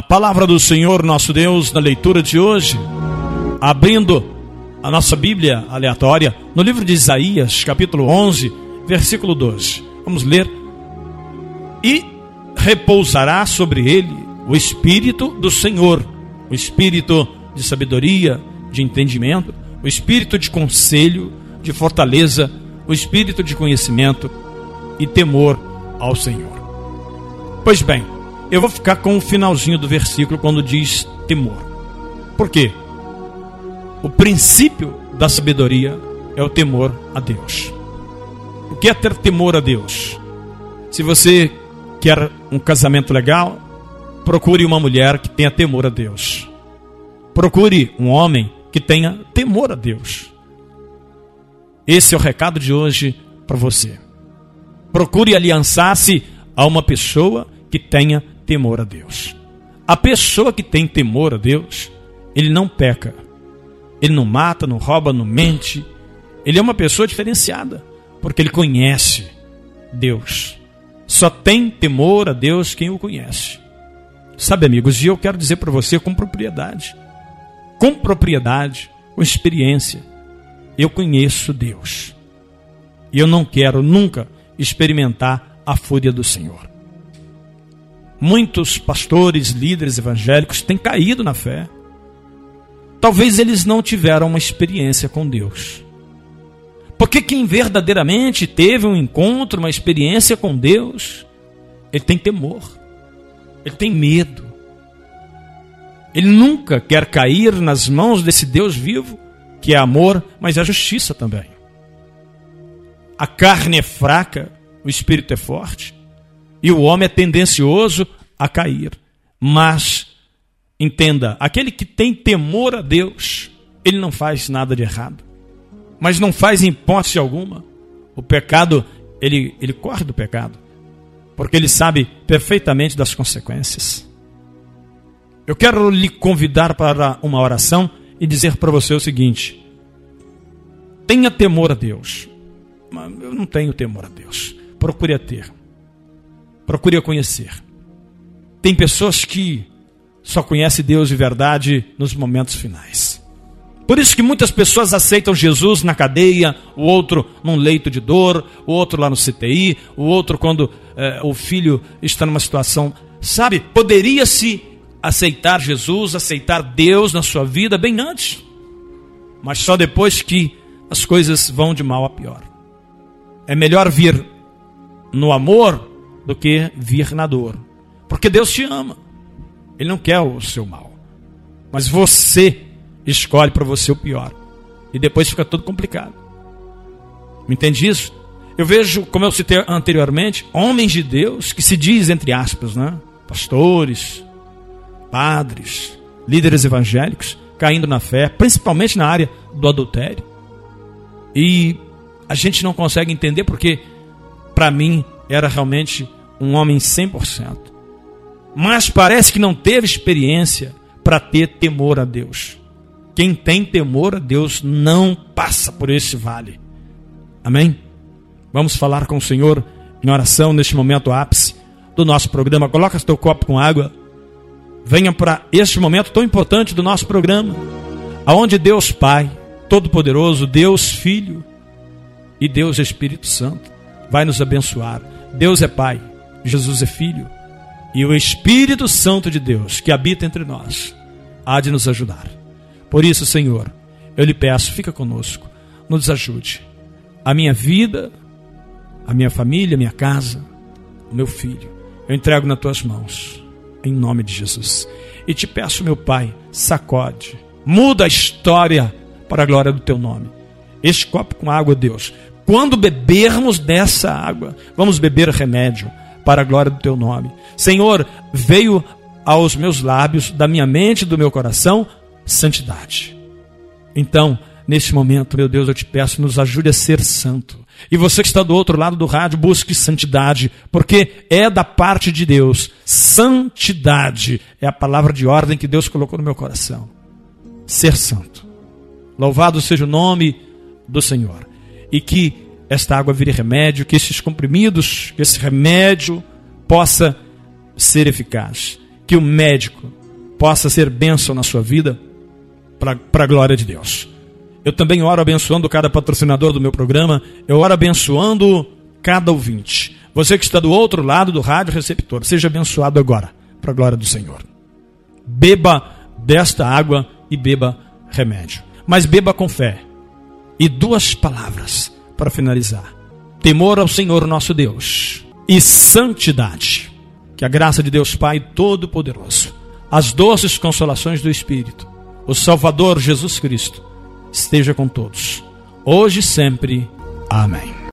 palavra do Senhor nosso Deus na leitura de hoje, abrindo a nossa Bíblia aleatória no livro de Isaías, capítulo 11, versículo 12. Vamos ler. E repousará sobre ele o Espírito do Senhor, o Espírito de sabedoria, de entendimento, o Espírito de conselho, de fortaleza, o Espírito de conhecimento e temor ao Senhor. Pois bem, eu vou ficar com o finalzinho do versículo quando diz temor. Por quê? O princípio da sabedoria é o temor a Deus. O que é ter temor a Deus? Se você quer um casamento legal, procure uma mulher que tenha temor a Deus. Procure um homem que tenha temor a Deus. Esse é o recado de hoje para você. Procure aliançar-se a uma pessoa que tenha temor a Deus. A pessoa que tem temor a Deus, ele não peca. Ele não mata, não rouba, não mente. Ele é uma pessoa diferenciada, porque ele conhece Deus. Só tem temor a Deus quem o conhece. Sabe, amigos, e eu quero dizer para você com propriedade, com propriedade, com experiência, eu conheço Deus. E eu não quero nunca experimentar a fúria do Senhor. Muitos pastores, líderes evangélicos têm caído na fé. Talvez eles não tiveram uma experiência com Deus. Porque quem verdadeiramente teve um encontro, uma experiência com Deus, ele tem temor, ele tem medo. Ele nunca quer cair nas mãos desse Deus vivo, que é amor, mas é justiça também. A carne é fraca, o espírito é forte. E o homem é tendencioso a cair. Mas, entenda, aquele que tem temor a Deus, ele não faz nada de errado. Mas não faz em alguma. O pecado, ele, ele corre do pecado. Porque ele sabe perfeitamente das consequências. Eu quero lhe convidar para uma oração e dizer para você o seguinte: tenha temor a Deus. Eu não tenho temor a Deus. Procure a ter. Procure a conhecer. Tem pessoas que só conhecem Deus de verdade nos momentos finais. Por isso que muitas pessoas aceitam Jesus na cadeia, o outro num leito de dor, o outro lá no CTI, o outro quando é, o filho está numa situação. Sabe, poderia-se aceitar Jesus, aceitar Deus na sua vida bem antes, mas só depois que as coisas vão de mal a pior. É melhor vir no amor do que vir na dor. Porque Deus te ama. Ele não quer o seu mal. Mas você escolhe para você o pior. E depois fica tudo complicado. Me entende isso? Eu vejo, como eu citei anteriormente, homens de Deus que se diz, entre aspas, né? pastores, padres, líderes evangélicos, caindo na fé, principalmente na área do adultério. E a gente não consegue entender porque, para mim, era realmente um homem 100%. Mas parece que não teve experiência para ter temor a Deus. Quem tem temor a Deus não passa por esse vale. Amém? Vamos falar com o Senhor em oração neste momento ápice do nosso programa. Coloca seu copo com água. Venha para este momento tão importante do nosso programa, aonde Deus Pai, Todo-Poderoso, Deus Filho e Deus Espírito Santo vai nos abençoar. Deus é Pai, Jesus é Filho e o Espírito Santo de Deus que habita entre nós há de nos ajudar. Por isso, Senhor, eu lhe peço, fica conosco, nos ajude. A minha vida, a minha família, a minha casa, o meu filho, eu entrego nas tuas mãos, em nome de Jesus. E te peço, meu Pai, sacode, muda a história para a glória do teu nome. Este copo com água, Deus, quando bebermos dessa água, vamos beber remédio para a glória do teu nome. Senhor, veio aos meus lábios, da minha mente do meu coração, santidade. Então, neste momento, meu Deus, eu te peço, nos ajude a ser santo. E você que está do outro lado do rádio, busque santidade, porque é da parte de Deus. Santidade é a palavra de ordem que Deus colocou no meu coração. Ser santo. Louvado seja o nome do Senhor e que esta água vire remédio, que esses comprimidos, que esse remédio possa ser eficaz. Que o médico possa ser bênção na sua vida, para a glória de Deus. Eu também oro abençoando cada patrocinador do meu programa, eu oro abençoando cada ouvinte. Você que está do outro lado do rádio receptor, seja abençoado agora, para a glória do Senhor. Beba desta água e beba remédio. Mas beba com fé. E duas palavras para finalizar: temor ao Senhor nosso Deus e santidade. Que a graça de Deus Pai Todo-Poderoso, as doces consolações do Espírito, o Salvador Jesus Cristo, esteja com todos, hoje e sempre. Amém.